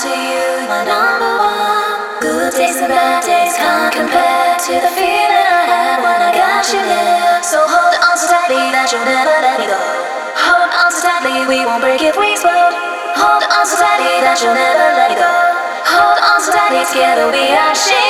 to you, my number one. Good days and bad days can't compare to the feeling I had when I got you there. So hold on so tightly that you'll never let me go. Hold on so tightly, we won't break if we explode. Hold on so tightly that you'll never let me go. Hold on so tightly, together we are she.